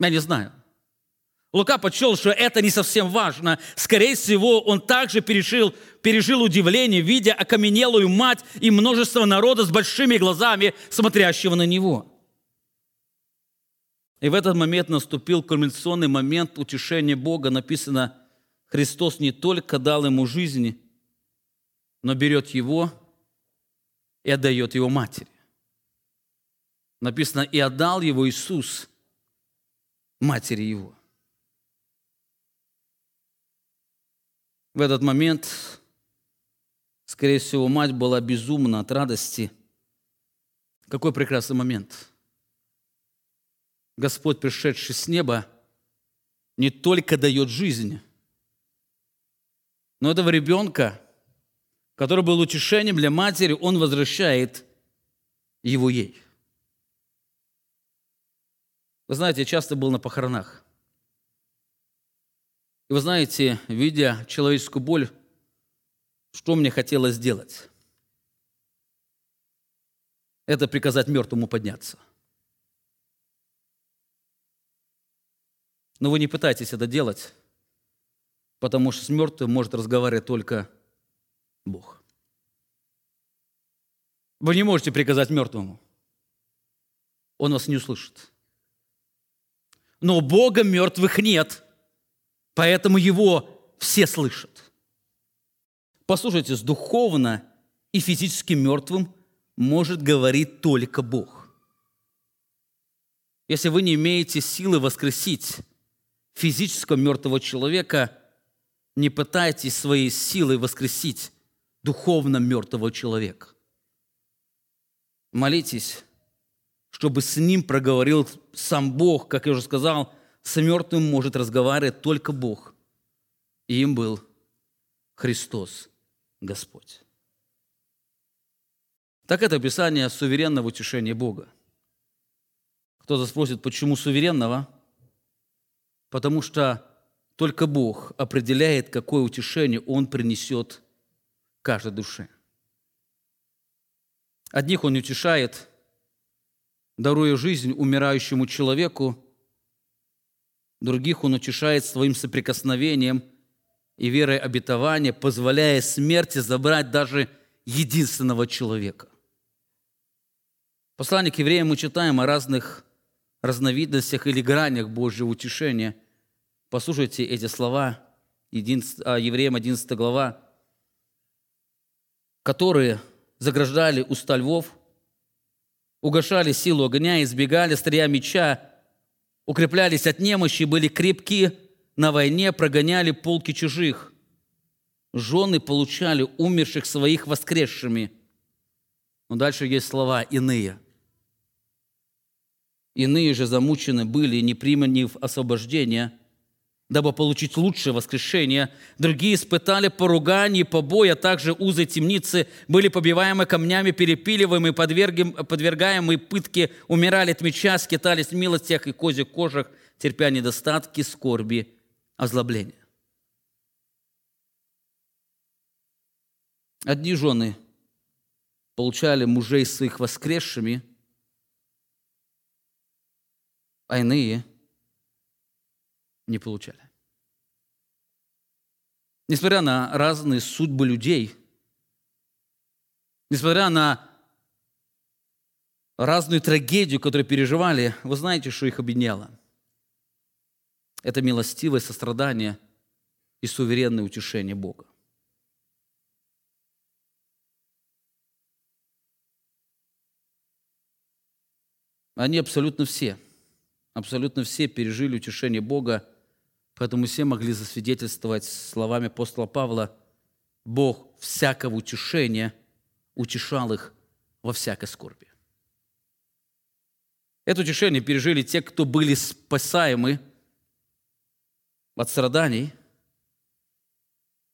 [SPEAKER 1] Я не знаю. Лука подчел, что это не совсем важно. Скорее всего, он также пережил, пережил удивление, видя окаменелую мать и множество народа с большими глазами, смотрящего на него. И в этот момент наступил кульминационный момент утешения Бога. Написано, Христос не только дал ему жизнь, но берет его и отдает его матери. Написано, и отдал его Иисус матери его. В этот момент, скорее всего, мать была безумна от радости. Какой прекрасный момент. Господь, пришедший с неба, не только дает жизнь, но этого ребенка, который был утешением для матери, он возвращает его ей. Вы знаете, я часто был на похоронах. И вы знаете, видя человеческую боль, что мне хотелось сделать? Это приказать мертвому подняться. Но вы не пытайтесь это делать, потому что с мертвым может разговаривать только Бог. Вы не можете приказать мертвому. Он вас не услышит. Но Бога мертвых нет – Поэтому его все слышат. Послушайте, с духовно и физически мертвым может говорить только Бог. Если вы не имеете силы воскресить физического мертвого человека, не пытайтесь своей силой воскресить духовно мертвого человека. Молитесь, чтобы с ним проговорил сам Бог, как я уже сказал – с мертвым может разговаривать только Бог. И им был Христос, Господь. Так это описание суверенного утешения Бога. Кто-то спросит, почему суверенного? Потому что только Бог определяет, какое утешение Он принесет каждой душе. Одних Он утешает, даруя жизнь умирающему человеку, других Он утешает своим соприкосновением и верой обетования, позволяя смерти забрать даже единственного человека. Послание к евреям мы читаем о разных разновидностях или гранях Божьего утешения. Послушайте эти слова, а, Евреям 11 глава, которые заграждали уста львов, угошали силу огня, избегали стрия меча, укреплялись от немощи, были крепки на войне, прогоняли полки чужих. Жены получали умерших своих воскресшими. Но дальше есть слова «иные». Иные же замучены были, не применив освобождения – дабы получить лучшее воскрешение. Другие испытали поругание, побои, а также узы темницы, были побиваемы камнями, перепиливаемы, подвергаемые пытки, умирали от меча, скитались в милостях и козьих кожах, терпя недостатки, скорби, озлобления. Одни жены получали мужей своих воскресшими, а иные – не получали. Несмотря на разные судьбы людей, несмотря на разную трагедию, которую переживали, вы знаете, что их объединяло? Это милостивое сострадание и суверенное утешение Бога. Они абсолютно все, абсолютно все пережили утешение Бога Поэтому все могли засвидетельствовать словами апостола Павла, Бог всякого утешения утешал их во всякой скорби. Это утешение пережили те, кто были спасаемы от страданий.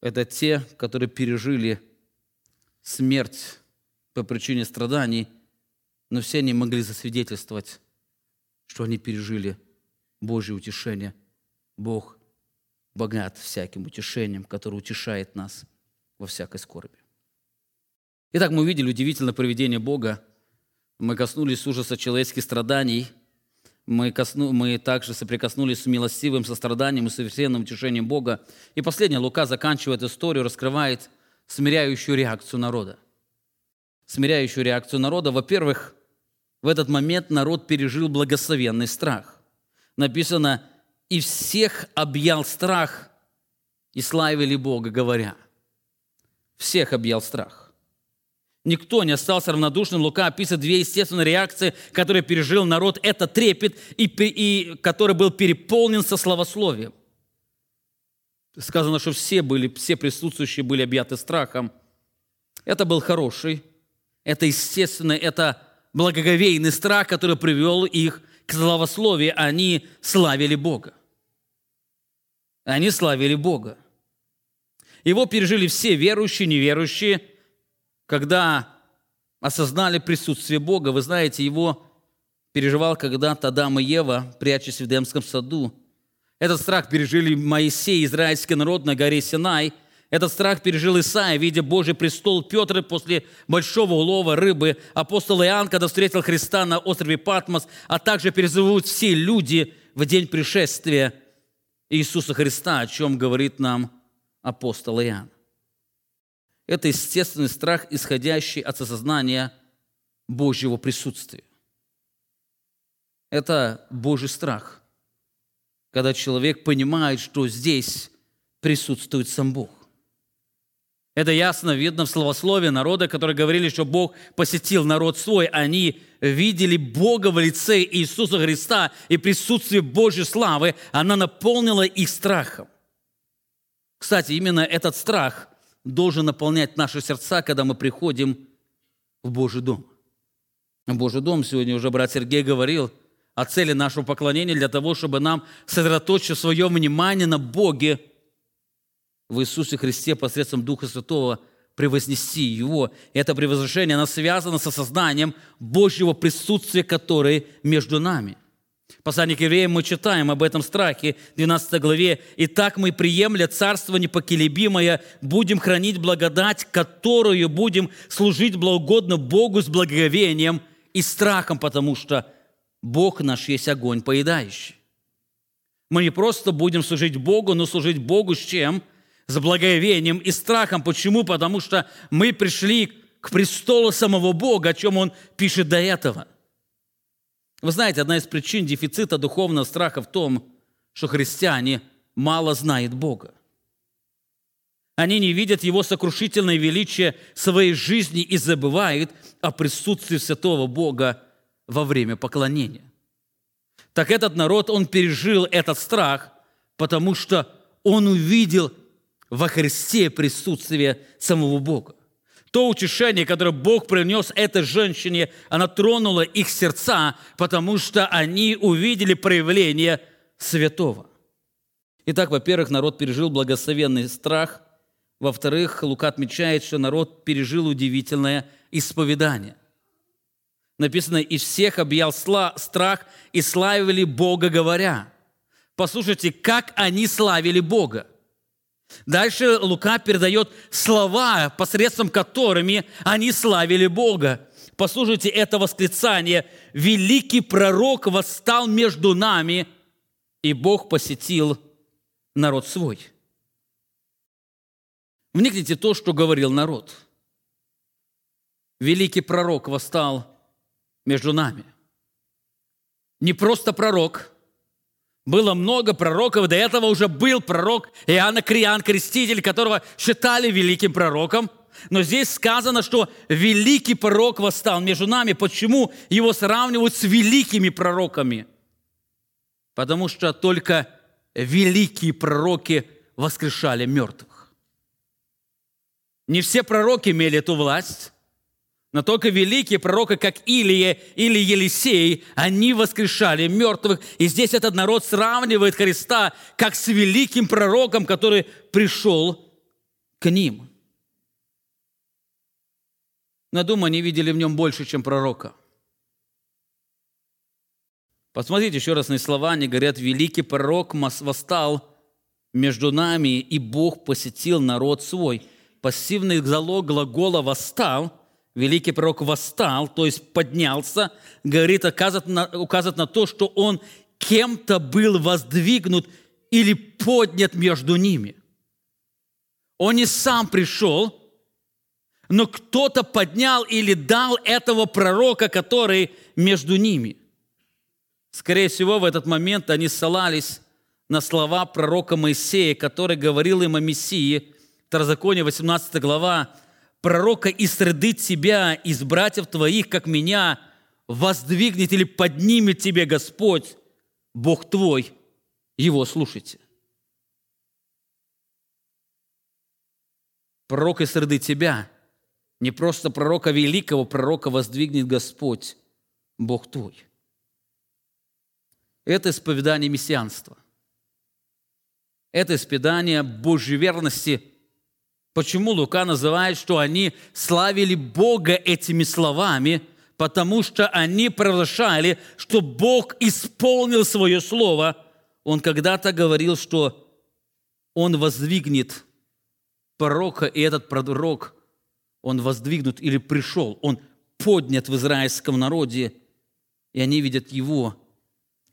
[SPEAKER 1] Это те, которые пережили смерть по причине страданий, но все они могли засвидетельствовать, что они пережили Божье утешение. Бог богат всяким утешением, который утешает нас во всякой скорби. Итак, мы увидели удивительное проведение Бога. Мы коснулись ужаса человеческих страданий. мы, косну, мы также соприкоснулись с милостивым состраданием и совершенным утешением Бога. И последнее, Лука заканчивает историю, раскрывает смиряющую реакцию народа. Смиряющую реакцию народа. Во-первых, в этот момент народ пережил благословенный страх. Написано, и всех объял страх, и славили Бога, говоря. Всех объял страх. Никто не остался равнодушным. Лука описывает две естественные реакции, которые пережил народ. Это трепет, и, и который был переполнен со словословием. Сказано, что все, были, все присутствующие были объяты страхом. Это был хороший, это естественный, это благоговейный страх, который привел их к славословию. Они славили Бога. Они славили Бога. Его пережили все верующие, неверующие – когда осознали присутствие Бога, вы знаете, его переживал когда-то Адам и Ева, прячась в Эдемском саду. Этот страх пережили Моисей, израильский народ на горе Синай. Этот страх пережил Исаия, видя Божий престол Петр после большого улова рыбы. Апостол Иоанн, когда встретил Христа на острове Патмос, а также переживут все люди в день пришествия Иисуса Христа, о чем говорит нам апостол Иоанн. Это естественный страх, исходящий от осознания Божьего присутствия. Это Божий страх, когда человек понимает, что здесь присутствует сам Бог. Это ясно видно в словословии народа, которые говорили, что Бог посетил народ свой. Они видели Бога в лице Иисуса Христа и присутствие Божьей славы, она наполнила их страхом. Кстати, именно этот страх должен наполнять наши сердца, когда мы приходим в Божий дом. Божий дом сегодня уже брат Сергей говорил о цели нашего поклонения для того, чтобы нам сосредоточить свое внимание на Боге в Иисусе Христе посредством Духа Святого превознести Его. И это превозношение, оно связано с осознанием Божьего присутствия, которое между нами – Послание к евреям мы читаем об этом страхе, 12 главе. «Итак мы, приемля царство непоколебимое, будем хранить благодать, которую будем служить благоугодно Богу с благоговением и страхом, потому что Бог наш есть огонь поедающий». Мы не просто будем служить Богу, но служить Богу с чем? С благоговением и страхом. Почему? Потому что мы пришли к престолу самого Бога, о чем Он пишет до этого – вы знаете, одна из причин дефицита духовного страха в том, что христиане мало знают Бога. Они не видят Его сокрушительное величие своей жизни и забывают о присутствии святого Бога во время поклонения. Так этот народ, он пережил этот страх, потому что он увидел во Христе присутствие самого Бога. То утешение, которое Бог принес этой женщине, она тронула их сердца, потому что они увидели проявление святого. Итак, во-первых, народ пережил благословенный страх. Во-вторых, Лука отмечает, что народ пережил удивительное исповедание. Написано, «И всех объял страх, и славили Бога, говоря». Послушайте, как они славили Бога – Дальше Лука передает слова, посредством которыми они славили Бога. Послушайте это восклицание. «Великий пророк восстал между нами, и Бог посетил народ свой». Вникните то, что говорил народ. Великий пророк восстал между нами. Не просто пророк – было много пророков, до этого уже был пророк Иоанна Криан, креститель, которого считали великим пророком. Но здесь сказано, что великий пророк восстал между нами. Почему его сравнивают с великими пророками? Потому что только великие пророки воскрешали мертвых. Не все пророки имели эту власть, но только великие пророки, как Илия или Елисей, они воскрешали мертвых. И здесь этот народ сравнивает Христа как с великим пророком, который пришел к ним. Но, думаю, они видели в нем больше, чем пророка. Посмотрите еще раз на слова, они говорят, великий пророк восстал между нами, и Бог посетил народ свой. Пассивный залог глагола «восстал» великий пророк восстал, то есть поднялся, говорит, указывает на, указывает на то, что он кем-то был воздвигнут или поднят между ними. Он не сам пришел, но кто-то поднял или дал этого пророка, который между ними. Скорее всего, в этот момент они ссылались на слова пророка Моисея, который говорил им о Мессии. Второзаконие, 18 глава. «Пророка из среды тебя, из братьев твоих, как меня, воздвигнет или поднимет тебе Господь, Бог твой, его слушайте». Пророк из среды тебя, не просто пророка великого, пророка воздвигнет Господь, Бог твой. Это исповедание мессианства – это исповедание Божьей верности. Почему Лука называет, что они славили Бога этими словами? Потому что они провозглашали, что Бог исполнил свое слово. Он когда-то говорил, что Он воздвигнет пророка, и этот пророк, он воздвигнут или пришел, он поднят в израильском народе, и они видят его.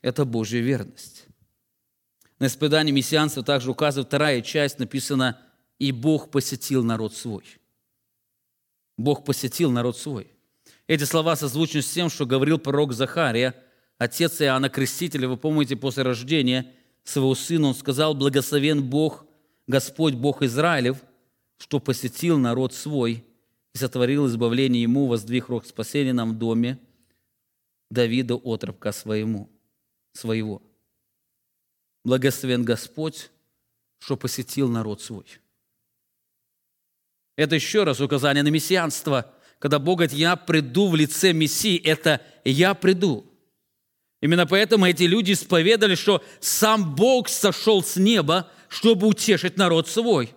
[SPEAKER 1] Это Божья верность. На исповедании мессианства также указывает вторая часть, написано «И Бог посетил народ свой». Бог посетил народ свой. Эти слова созвучны с тем, что говорил пророк Захария, отец Иоанна Крестителя. Вы помните, после рождения своего сына он сказал, «Благословен Бог, Господь Бог Израилев, что посетил народ свой и сотворил избавление ему, воздвиг рог спасения нам в доме Давида, отрока своему, своего» благословен Господь, что посетил народ свой. Это еще раз указание на мессианство. Когда Бог говорит, я приду в лице Мессии, это я приду. Именно поэтому эти люди исповедали, что сам Бог сошел с неба, чтобы утешить народ свой.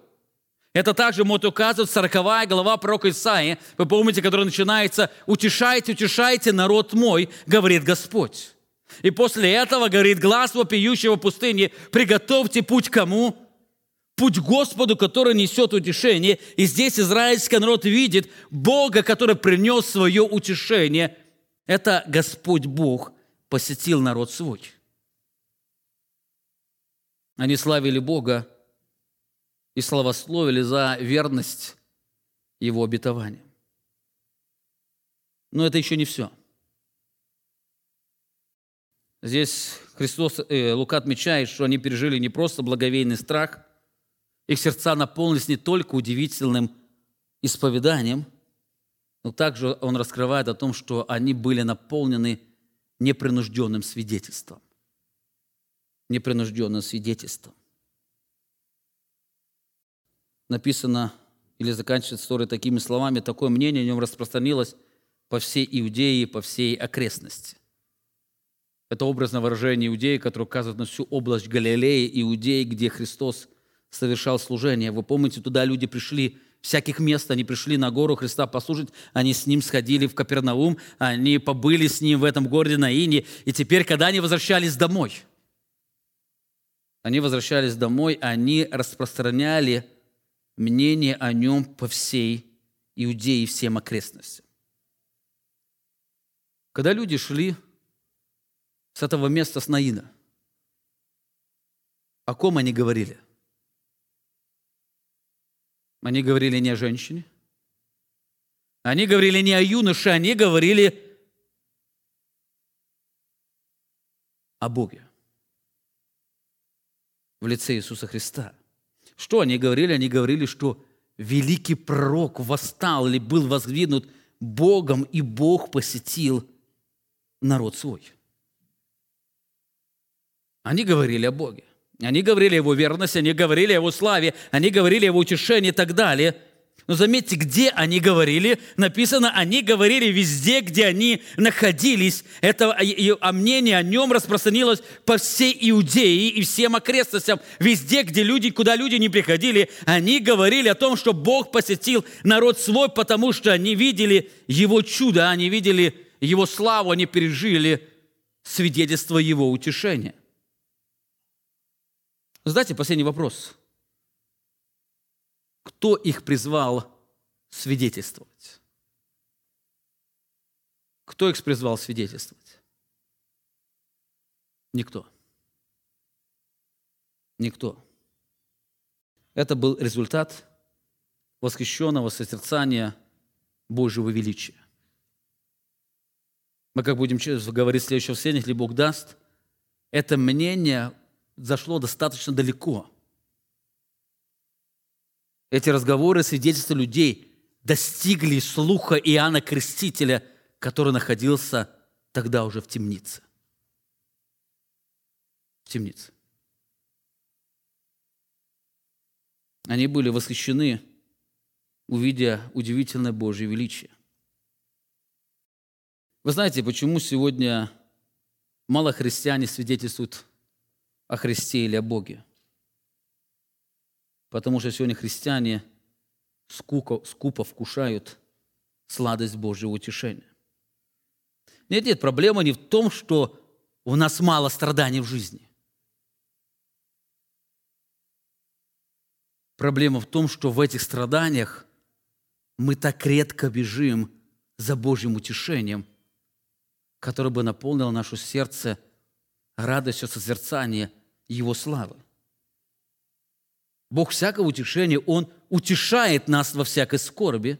[SPEAKER 1] Это также может указывать 40 глава пророка Исаии, вы помните, которая начинается «Утешайте, утешайте народ мой, говорит Господь». И после этого говорит глаз вопиющего пустыни, приготовьте путь кому? Путь Господу, который несет утешение. И здесь израильский народ видит Бога, который принес свое утешение. Это Господь Бог посетил народ свой. Они славили Бога и славословили за верность Его обетования. Но это еще не все. Здесь Христос, э, Лука отмечает, что они пережили не просто благовейный страх, их сердца наполнились не только удивительным исповеданием, но также он раскрывает о том, что они были наполнены непринужденным свидетельством. Непринужденным свидетельством. Написано или заканчивается история такими словами, такое мнение о нем распространилось по всей Иудее по всей окрестности. Это образное выражение иудеи, которое указывает на всю область Галилеи, Иудеи, где Христос совершал служение. Вы помните, туда люди пришли всяких мест, они пришли на гору Христа послушать, они с Ним сходили в Капернаум, они побыли с Ним в этом городе на Ине, и теперь, когда они возвращались домой, они возвращались домой, они распространяли мнение о Нем по всей Иудее и всем окрестностям. Когда люди шли с этого места с Наина. О ком они говорили? Они говорили не о женщине. Они говорили не о юноше, они говорили о Боге в лице Иисуса Христа. Что они говорили? Они говорили, что великий пророк восстал или был воздвигнут Богом, и Бог посетил народ свой – они говорили о Боге. Они говорили о Его верности, они говорили о Его славе, они говорили о Его утешении и так далее. Но заметьте, где они говорили? Написано, они говорили везде, где они находились. Это а мнение о нем распространилось по всей Иудее и всем окрестностям. Везде, где люди, куда люди не приходили, они говорили о том, что Бог посетил народ свой, потому что они видели Его чудо, они видели Его славу, они пережили свидетельство Его утешения. Задайте последний вопрос. Кто их призвал свидетельствовать? Кто их призвал свидетельствовать? Никто. Никто. Это был результат восхищенного созерцания Божьего величия. Мы как будем говорить в следующем воскресенье, если Бог даст, это мнение зашло достаточно далеко. Эти разговоры, свидетельства людей достигли слуха Иоанна Крестителя, который находился тогда уже в темнице. В темнице. Они были восхищены, увидя удивительное Божье величие. Вы знаете, почему сегодня мало христиане свидетельствуют о Христе или о Боге? Потому что сегодня христиане скупо, скупо вкушают сладость Божьего утешения. Нет, нет, проблема не в том, что у нас мало страданий в жизни. Проблема в том, что в этих страданиях мы так редко бежим за Божьим утешением, которое бы наполнило наше сердце радостью созерцания Его славы. Бог всякого утешения, Он утешает нас во всякой скорби.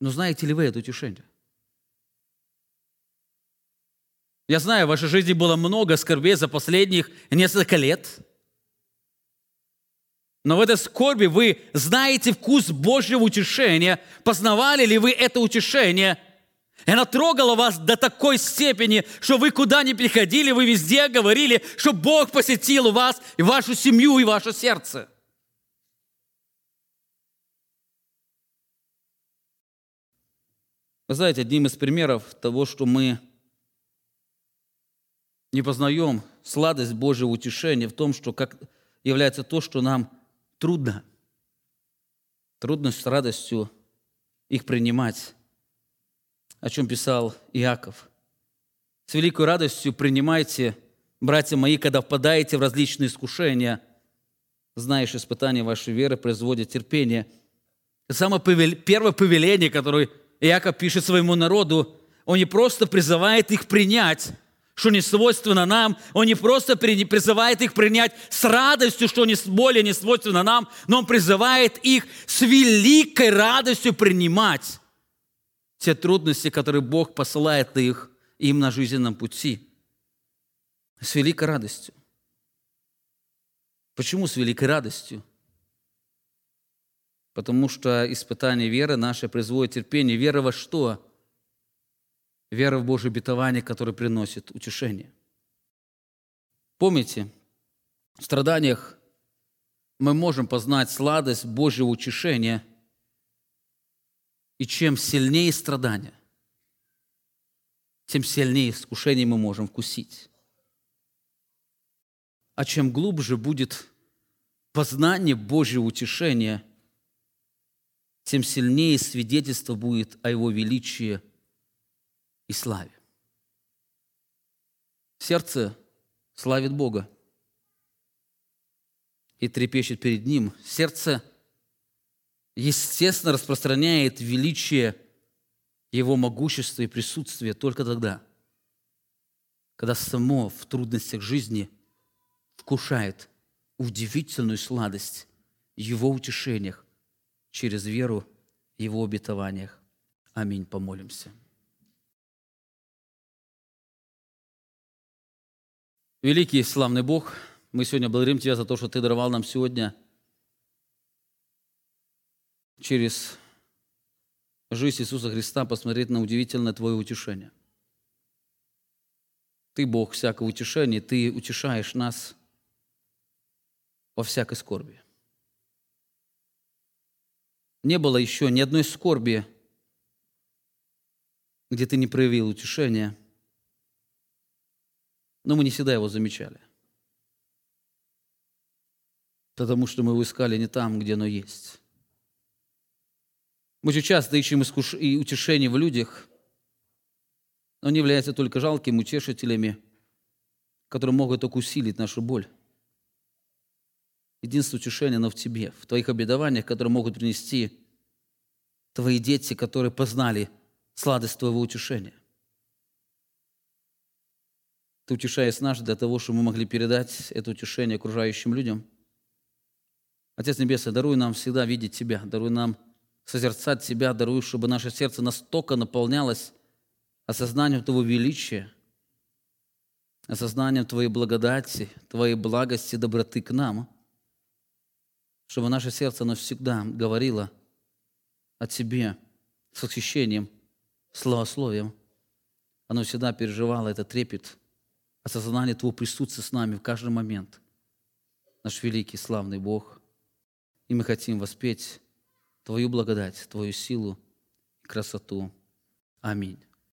[SPEAKER 1] Но знаете ли вы это утешение? Я знаю, в вашей жизни было много скорбей за последних несколько лет – но в этой скорби вы знаете вкус Божьего утешения. Познавали ли вы это утешение? И оно трогало вас до такой степени, что вы куда ни приходили, вы везде говорили, что Бог посетил вас, и вашу семью, и ваше сердце. Вы знаете, одним из примеров того, что мы не познаем сладость Божьего утешения в том, что как является то, что нам трудно. Трудно с радостью их принимать, о чем писал Иаков. С великой радостью принимайте, братья мои, когда впадаете в различные искушения, знаешь, испытание вашей веры производит терпение. Самое первое повеление, которое Иаков пишет своему народу, он не просто призывает их принять, что не свойственно нам. Он не просто призывает их принять с радостью, что не более не свойственно нам, но Он призывает их с великой радостью принимать те трудности, которые Бог посылает их, им на жизненном пути. С великой радостью. Почему с великой радостью? Потому что испытание веры нашей производит терпение. Вера во что? вера в Божье обетование, которое приносит утешение. Помните, в страданиях мы можем познать сладость Божьего утешения, и чем сильнее страдания, тем сильнее искушение мы можем вкусить. А чем глубже будет познание Божьего утешения, тем сильнее свидетельство будет о Его величии – и славе. Сердце славит Бога и трепещет перед Ним. Сердце, естественно, распространяет величие Его могущества и присутствия только тогда, когда само в трудностях жизни вкушает удивительную сладость Его утешениях через веру Его обетованиях. Аминь. Помолимся. Великий и славный Бог, мы сегодня благодарим Тебя за то, что Ты даровал нам сегодня через жизнь Иисуса Христа посмотреть на удивительное Твое утешение. Ты Бог всякого утешения, Ты утешаешь нас во всякой скорби. Не было еще ни одной скорби, где Ты не проявил утешения – но мы не всегда его замечали. Потому что мы его искали не там, где оно есть. Мы очень часто ищем искуш... и утешение в людях, но они являются только жалкими утешителями, которые могут только усилить нашу боль. Единственное утешение, оно в тебе, в твоих обетованиях, которые могут принести твои дети, которые познали сладость Твоего утешения. Ты утешаешь нас для того, чтобы мы могли передать это утешение окружающим людям. Отец Небесный, даруй нам всегда видеть Тебя, даруй нам созерцать Тебя, даруй, чтобы наше сердце настолько наполнялось осознанием Твоего величия, осознанием Твоей благодати, Твоей благости, доброты к нам, чтобы наше сердце, оно всегда говорило о Тебе с восхищением, славословием. Оно всегда переживало этот трепет, осознание Твоего присутствия с нами в каждый момент. Наш великий, славный Бог. И мы хотим воспеть Твою благодать, Твою силу и красоту. Аминь.